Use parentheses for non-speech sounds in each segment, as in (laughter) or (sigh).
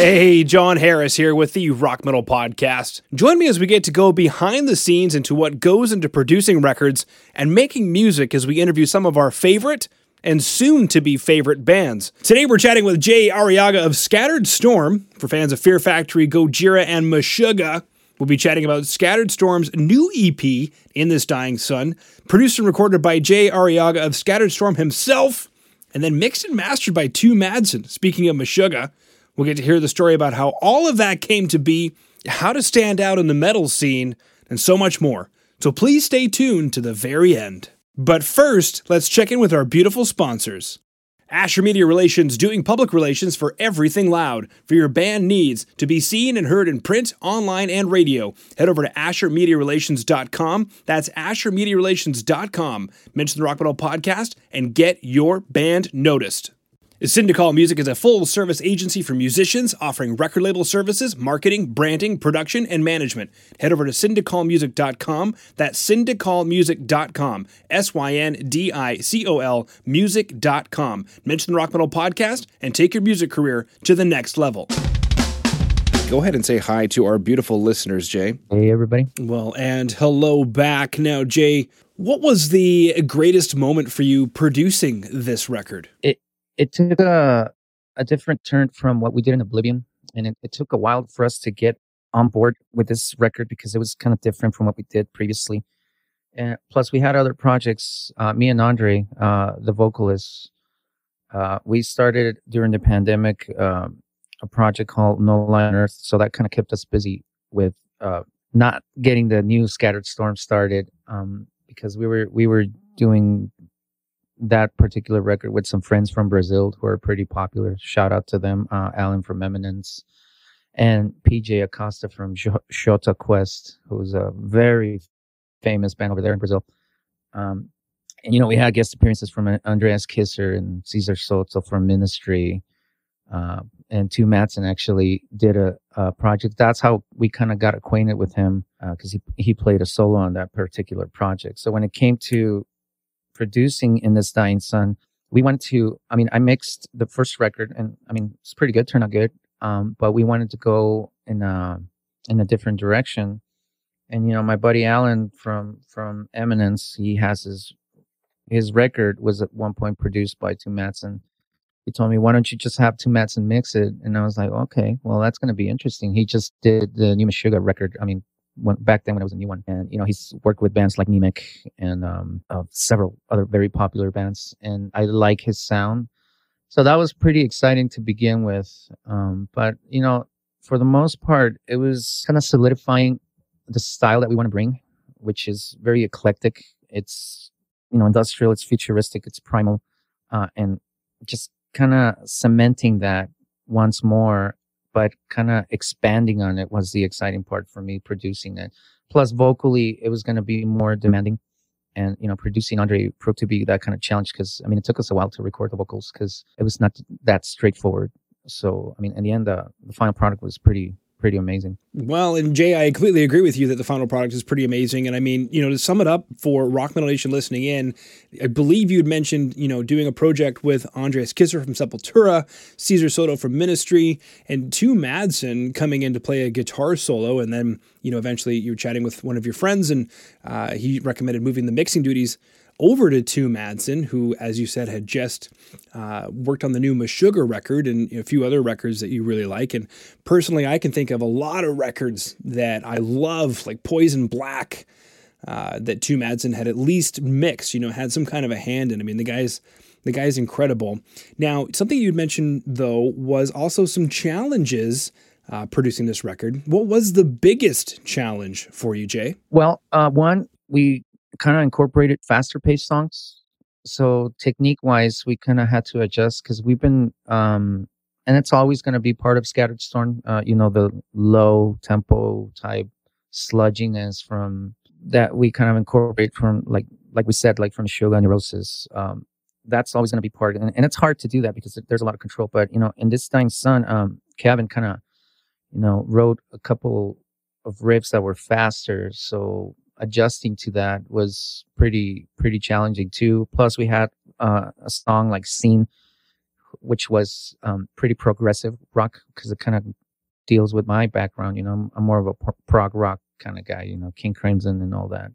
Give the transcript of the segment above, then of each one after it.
Hey, John Harris here with the Rock Metal Podcast. Join me as we get to go behind the scenes into what goes into producing records and making music as we interview some of our favorite and soon to be favorite bands. Today we're chatting with Jay Arriaga of Scattered Storm. For fans of Fear Factory, Gojira, and Meshuggah, we'll be chatting about Scattered Storm's new EP, In This Dying Sun, produced and recorded by Jay Arriaga of Scattered Storm himself, and then mixed and mastered by Tue Madsen. Speaking of Meshuggah, We'll get to hear the story about how all of that came to be, how to stand out in the metal scene, and so much more. So please stay tuned to the very end. But first, let's check in with our beautiful sponsors. Asher Media Relations doing public relations for everything loud. For your band needs to be seen and heard in print, online, and radio, head over to AsherMediaRelations.com. That's AsherMediaRelations.com. Mention the Rock Metal Podcast and get your band noticed. Syndicol Music is a full service agency for musicians offering record label services, marketing, branding, production, and management. Head over to syndicolmusic.com. That's syndicolmusic.com. S Y N D I C O L music.com. Mention the Rock Metal Podcast and take your music career to the next level. Go ahead and say hi to our beautiful listeners, Jay. Hey, everybody. Well, and hello back. Now, Jay, what was the greatest moment for you producing this record? It it took a a different turn from what we did in Oblivion, and it, it took a while for us to get on board with this record because it was kind of different from what we did previously. And plus, we had other projects. Uh, me and Andre, uh, the vocalist, uh, we started during the pandemic um, a project called No on Earth, so that kind of kept us busy with uh, not getting the new Scattered Storm started um, because we were we were doing that particular record with some friends from Brazil who are pretty popular. Shout out to them, uh, Alan from Eminence and PJ Acosta from Shota Quest, who's a very famous band over there in Brazil. Um, and you know, we had guest appearances from Andreas Kisser and Cesar Soto from Ministry. Uh, and Tue Madsen actually did a, a, project. That's how we kind of got acquainted with him because uh, he he played a solo on that particular project. So when it came to producing in this dying sun we wanted to i mean i mixed the first record and i mean it's pretty good turned out good um, but we wanted to go in a in a different direction and you know my buddy alan from from eminence he has his his record was at one point produced by Tue Madsen. He told me, "Why don't you just have Tue Madsen mix it?" And I was like, "Okay, well, that's going to be interesting." He just did the new Meshuggah record. I mean, when, back then when it was a new one. And, you know, he's worked with bands like Mnemic and um, uh, several other very popular bands. And I like his sound. So that was pretty exciting to begin with. Um, but, you know, for the most part, it was kind of solidifying the style that we want to bring, which is very eclectic. It's, you know, industrial, it's futuristic, it's primal, uh, and just kind of cementing that once more but kind of expanding on it was the exciting part for me producing it. Plus, vocally, it was going to be more demanding. And, you know, producing Andre proved to be that kind of challenge because, I mean, it took us a while to record the vocals because it was not that straightforward. So, I mean, in the end, uh, the final product was pretty, pretty amazing. Well, and Jay, I completely agree with you that the final product is pretty amazing. And I mean, you know, to sum it up for Rock Metal Nation listening in, I believe you had mentioned, you know, doing a project with Andreas Kisser from Sepultura, Cesar Soto from Ministry, and Tue Madsen coming in to play a guitar solo. And then, you know, eventually you were chatting with one of your friends and uh, he recommended moving the mixing duties over to Tue Madsen, who, as you said, had just uh, worked on the new Meshuggah record and a few other records that you really like. And personally, I can think of a lot of records that I love, like Poison Black, uh, that Tue Madsen had at least mixed, you know, had some kind of a hand in. I mean, the guy's the guy's incredible. Now, something you'd mentioned though was also some challenges. Uh, producing this record, what was the biggest challenge for you, Jay? Well, uh, one we kind of incorporated faster paced songs. So technique wise, we kind of had to adjust because we've been, um, and it's always going to be part of Scattered Storm. Uh, you know, the low tempo type sludginess from that we kind of incorporate from like like we said, like from Sugar Neurosis. Um, that's always going to be part, and, and it's hard to do that because there's a lot of control. But you know, in this dying sun, um, Kevin kind of, you know, wrote a couple of riffs that were faster, so adjusting to that was pretty pretty challenging too. Plus, we had uh, a song like "Scene," which was um, pretty progressive rock because it kind of deals with my background. You know, I'm, I'm more of a prog rock kind of guy. You know, King Crimson and all that.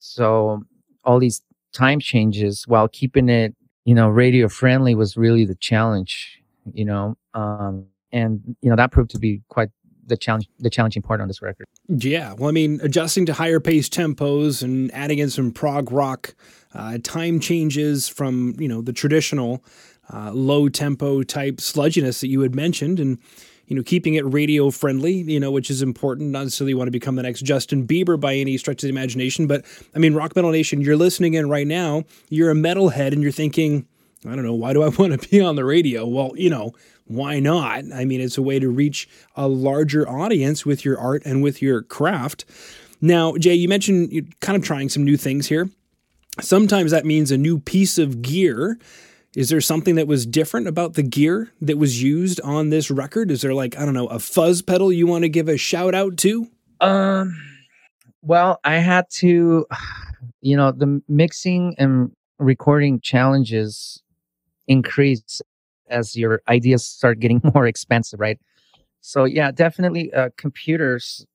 So all these time changes while keeping it, you know, radio friendly was really the challenge. You know, um, and you know that proved to be quite the challenge the challenging part on this record. Yeah, well, I mean, adjusting to higher pace tempos and adding in some prog rock uh, time changes from you know the traditional uh, low tempo type sludginess that you had mentioned, and you know keeping it radio friendly, you know, which is important. Not necessarily want to become the next Justin Bieber by any stretch of the imagination, but I mean, Rock Metal Nation, you're listening in right now. You're a metalhead, and you're thinking. I don't know, why do I (laughs) want to be on the radio? Well, you know, why not? I mean, it's a way to reach a larger audience with your art and with your craft. Now, Jay, you mentioned you're kind of trying some new things here. Sometimes that means a new piece of gear. Is there something that was different about the gear that was used on this record? Is there like, I don't know, a fuzz pedal you want to give a shout out to? Um well, I had to (sighs) you know, the mixing and recording challenges increase as your ideas start getting (laughs) more expensive, right? So yeah, definitely uh, computers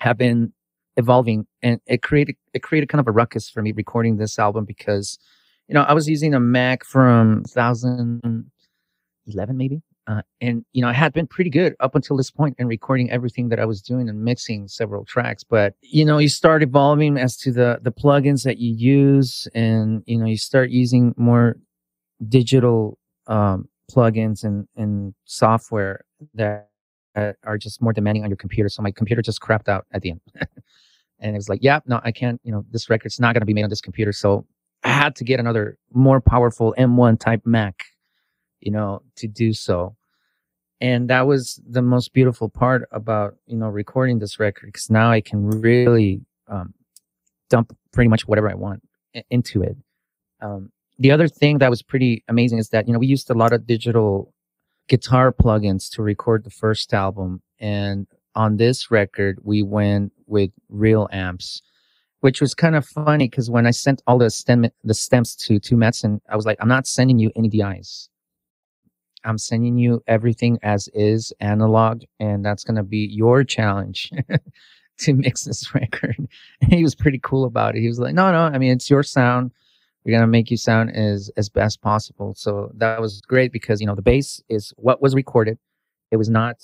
have been evolving and it created it created kind of a ruckus for me recording this album because you know I was using a Mac from 2011 maybe uh, and you know I had been pretty good up until this point in recording everything that I was doing and mixing several tracks but you know you start evolving as to the the plugins that you use and you know you start using more digital um, plugins and, and software that are just more demanding on your computer. So my computer just crapped out at the end. (laughs) and it was like, yeah, no, I can't, you know, this record's not going to be made on this computer. So I had to get another more powerful M1 type Mac, you know, to do so. And that was the most beautiful part about, you know, recording this record because now I can really um, dump pretty much whatever I want into it. Um, the other thing that was pretty amazing is that you know we used a lot of digital guitar plugins to record the first album and on this record we went with real amps which was kind of funny because when i sent all the stem the stems to to Madsen, i was like i'm not sending you any dis i'm sending you everything as is analog and that's going to be your challenge (laughs) to mix this (laughs) record. And he was pretty cool about it. He was like no no i mean it's your sound we're gonna make you sound as as best possible. So that was great because you know the bass is what was recorded. It was not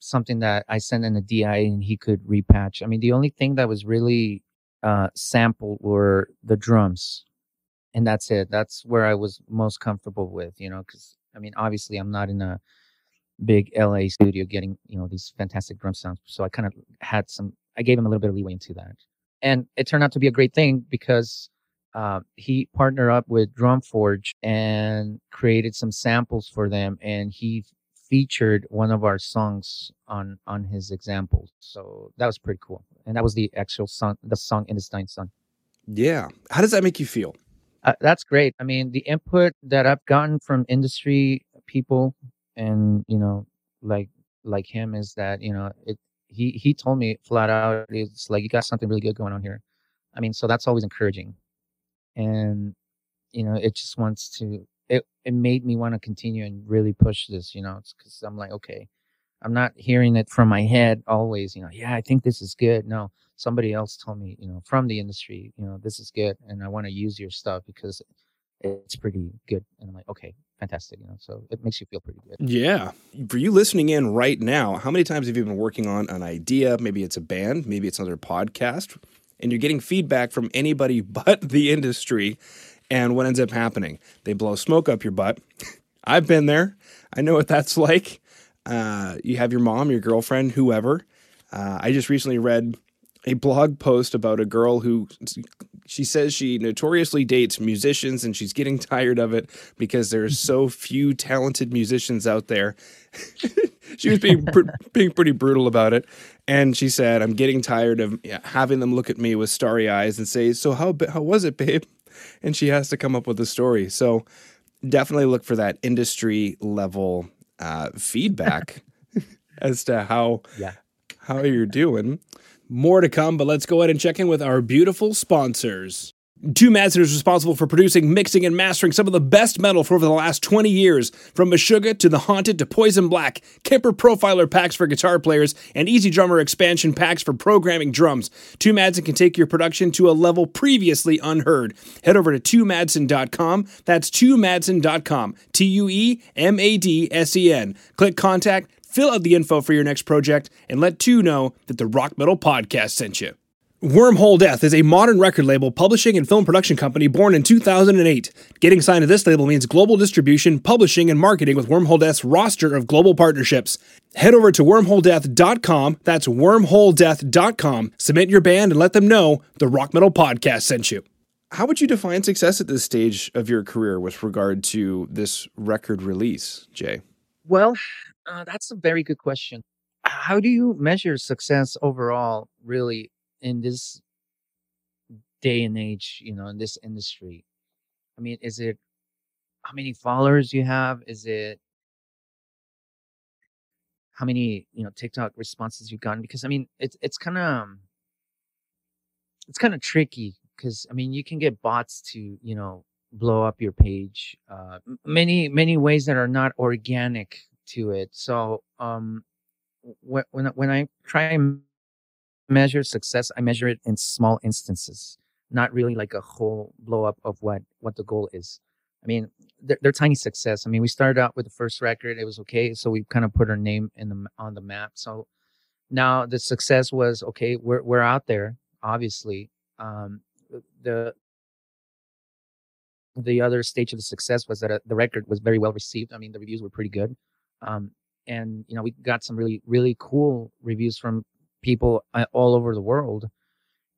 something that I sent in a DI and he could repatch. I mean, the only thing that was really uh, sampled were the drums, and that's it. That's where I was most comfortable with, you know, because I mean, obviously, I'm not in a big LA studio getting you know these fantastic drum sounds, so I kind of had some. I gave him a little bit of leeway into that, and it turned out to be a great thing because uh, he partnered up with Drumforge and created some samples for them, and he featured one of our songs on on his examples. So that was pretty cool, and that was the actual song, the song In This Dying Sun. Yeah, how does that make you feel? Uh, that's great. I mean, the input that I've gotten from industry people, and you know, like like him, is that you know, it. He he told me flat out, it's like you got something really good going on here. I mean, so that's always encouraging and you know it just wants to it it made me want to continue and really push this you know because i'm like okay i'm not hearing it from my head always you know yeah i think this is good. No somebody else told me you know from the industry you know this is good and i want to use your stuff because it's pretty good. And i'm like okay fantastic you know so it makes you feel pretty good. Yeah for you listening in right now how many times have you been working on an idea? Maybe it's a band maybe it's another podcast and you're getting feedback from anybody (laughs) but the industry. And what ends up happening? They blow smoke up your butt. (laughs) I've been there. I know what that's (laughs) like. Uh, you have your mom, your girlfriend, whoever. Uh, I just recently read a blog post about a girl who she says she notoriously dates musicians and she's getting (laughs) tired of it because there's so few talented musicians out there. (laughs) she was being pr- (laughs) being pretty brutal about it. And she said, I'm getting tired of having them look at me with starry eyes and say, So, how, how was it, babe? And she has to come up with a story. So, definitely look for that industry level uh, feedback as to how, yeah. how you're doing. More to come, but let's go ahead and check in with our beautiful sponsors. Tue Madsen is responsible for producing, mixing, and mastering some of the best metal for over the last 20 years. From Meshuggah to The Haunted to Poison Black, Kemper Profiler packs for guitar players, and EZdrummer expansion packs for programming drums. Tue Madsen can take your production to a level previously unheard. Head over to tuemadsen.com. That's tuemadsen.com. T U E M A D S E N. Click contact, fill out the info for your next project, and let Tue know that the Rock Metal Podcast sent you. Wormhole Death is a modern record label, publishing, and film production company born in 2008. Getting signed to this label means global distribution, publishing, and marketing with Wormhole Death's roster of global partnerships. Head over to wormholedeath.com. That's wormholedeath.com. Submit your band and let them know the Rock Metal Podcast sent you. How would you define success at this stage of your career with regard to this record release, Jay? Well, uh, that's a very good question. How do you measure success overall, really, in this day and age, you know, in this industry? I mean, is it how many followers you have? Is it how many, you know, TikTok responses you've gotten? Because I mean, it's it's kind of it's kind of tricky because I mean, you can get bots to, you know, blow up your page. Uh, many many ways that are not organic to it. So, um, when when I try and measure success, I measure it in small instances, not really like a whole blow up of what what the goal is. I mean, they're, they're, tiny success. I mean, we started out with the first record; it was okay, so we kind of put our name in the on the map. So now the success was okay. We're we're out there, obviously. Um, the the other stage of the success was that uh, the record was very well received. I mean, the reviews were pretty good. Um, and you know, we got some really really cool reviews from people uh, all over the world.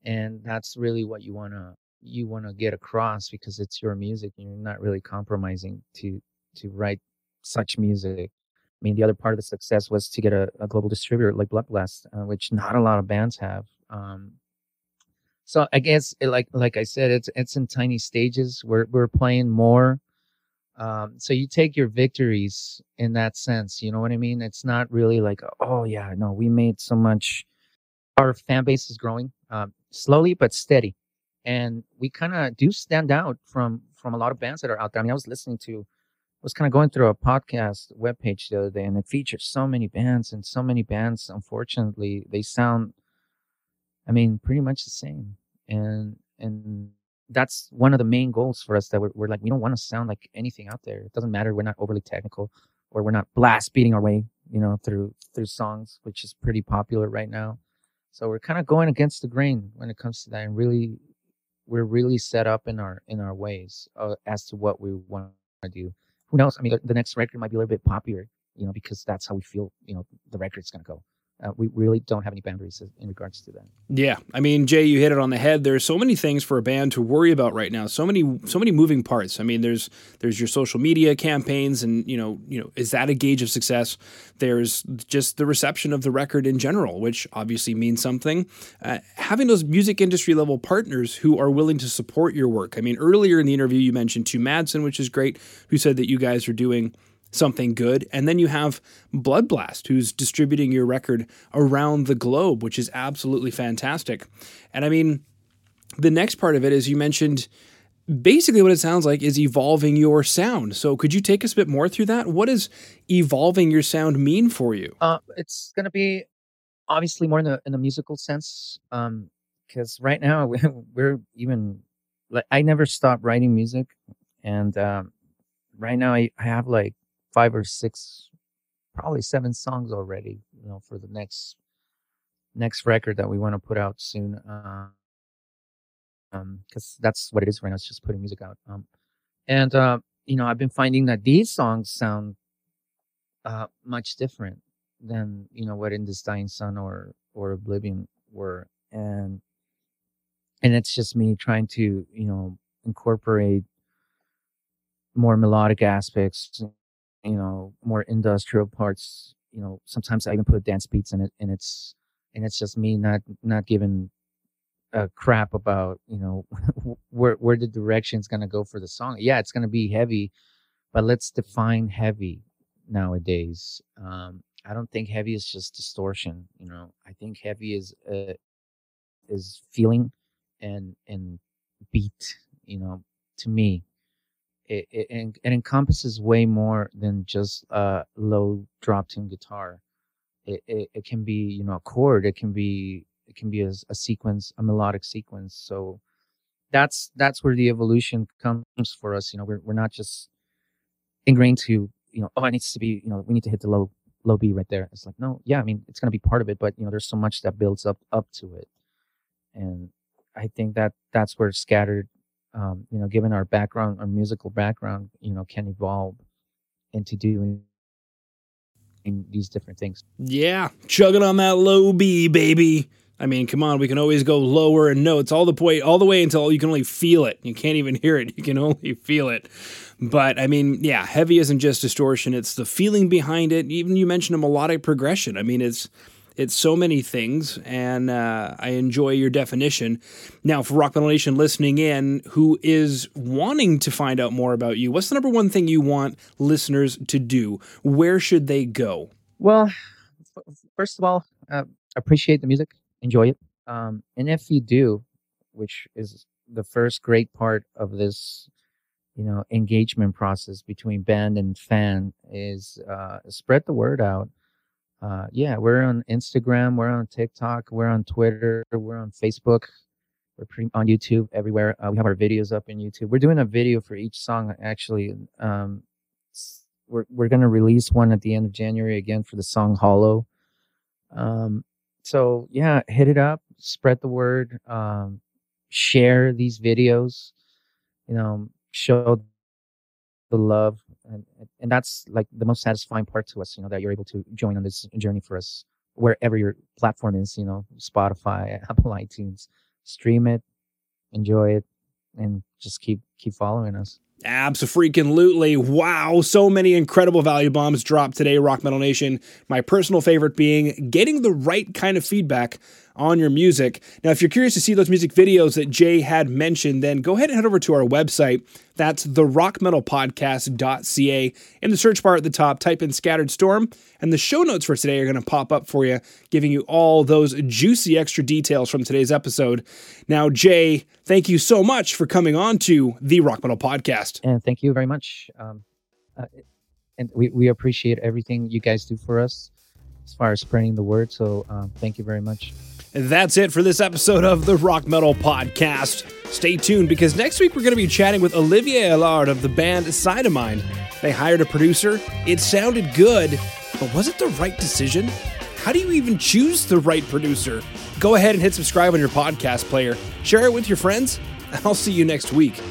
And that's really what you want to you want to get across because it's your music and you're not really compromising to to write such music. I mean the other part of the success was to get a, a global distributor like blood blast uh, which not a lot of bands have. Um, so i guess it, like like i said it's it's in tiny stages. We're we're playing more um, so you take your victories in that sense you know what i mean it's not really like oh yeah no we made so much our fan base is growing um, slowly but steady, and we kind of do stand out from from a lot of bands that are out there. I mean, I was listening to, I was kind of going through a podcast webpage the other day, and it features so many bands, and so many bands, unfortunately, they sound, I mean, pretty much the same, and and that's one of the main goals for us that we're, we're like we don't want to sound like anything out there. It doesn't matter. We're not overly technical, or we're not blast beating our way, you know, through through songs, which is pretty popular right now. So we're kind of going against the grain when it comes to that, and really, we're really set up in our in our ways uh, as to what we want to do. Who knows? I mean, the, the next record might be a little bit popular, you know, because that's how we feel. You know, the record's going to go uh, we really don't have any boundaries in regards to that. Yeah, I mean, Jay, you hit it on the head. There's so many things for a band to worry about right now. So many, so many moving parts. I mean, there's there's your social media campaigns, and you know, you know, is that a gauge of success? There's just the reception of the record in general, which obviously means something. Uh, having those music industry level partners who are willing to support your work. I mean, earlier in the interview, you mentioned Tue Madsen, which is great, who said that you guys are doing something good. And then you have Blood Blast, who's distributing your record around the globe, which is absolutely fantastic. And I mean, the next part of it is you mentioned basically what it sounds like is evolving your sound. So could you take us a bit more through that? What does evolving your sound mean for you? Uh, it's going to be obviously more in the in the musical sense um because right now (laughs) we're even like I never stopped writing music and um right now I, I have like five or six, probably seven songs already. You know, for the next next record that we want to put out soon. Uh, um, because that's what it is right now. It's just putting music out. Um, and uh, you know, I've been finding that these songs sound uh much different than you know what in this dying sun or or oblivion were and and it's just me trying to you know incorporate more melodic aspects you know more industrial parts you know sometimes i even put dance beats in it and it's and it's just me not not giving a crap about you know (laughs) where where the direction's going to go for the song. Yeah it's to be heavy but let's define heavy nowadays. Um i don't think heavy is just distortion you know. I think heavy is uh, is feeling and and beat. You know, to me, it, it, it encompasses way more than just a low drop tune guitar. It, it, it can be, you know, a chord. It can be, it can be a, a sequence, a melodic sequence. So that's, that's where the evolution comes for us. You know, we're, we're not just ingrained to, you know, oh, it needs to be, you know, we need to hit the low, low B right there. It's like, no, yeah, I mean, it's going to be part of it, but you know, there's so much that builds up, up to it. And I think that that's where scattered um, you know, given our background, our musical background, you know, can evolve into doing these different things. Yeah, chugging on that low B, baby. I mean, come on, we can always go lower in notes all the way, all the way until you can only feel it. You can't even (laughs) hear it; you can only feel it. But I mean, yeah, heavy isn't just distortion; it's the feeling behind it. Even you mentioned a melodic progression. I mean, it's it's so many things, and uh, I enjoy your definition. Now, for Rock Metal Nation listening in, who is wanting to find out more about you, what's the number one thing you want listeners to do? Where should they go? Well, first of all, uh, appreciate the music, enjoy it, um, and if you do, which is the first great part of this you know engagement process between band and fan is uh, spread the word out uh, yeah, we're on Instagram, we're on TikTok, we're on Twitter, we're on Facebook, we're pretty, on YouTube everywhere. Uh, we have our videos up in YouTube. We're doing a video for each song actually. Um, we're we're gonna release one at the end of January again for the song Hollow. Um, so yeah, hit it up, spread the word, um, share these videos, you know, show the love and and that's like the most satisfying part to us you know that you're able to join on this journey for us wherever your platform is you know spotify (laughs) apple itunes stream it enjoy it and just keep keep following us Absolutely. Wow. So many incredible value bombs dropped today, Rock Metal Nation. My personal favorite being getting the right kind of feedback on your music. Now, if you're curious to see those music videos that Jay had mentioned, then go ahead and head over to our website. That's therockmetalpodcast.ca. In the search bar at the top, type in Scattered Storm, and the show notes for today are going to pop up for you, giving you all those juicy extra details from today's episode. Now, Jay, thank you so much for coming on to the Rock Metal Podcast. And thank you very much. Um, uh, and we, we appreciate everything you guys do for us as far as spreading the word. So um, thank you very much. That's it for this episode of the Rock Metal Podcast. Stay tuned because next week we're going to be chatting with Olivier Allard of the band Side of Mind. They hired a producer. It sounded good, but was it the right decision? How do you even choose the right producer? Go ahead and hit subscribe on your podcast player, share it with your friends, and I'll see you next week.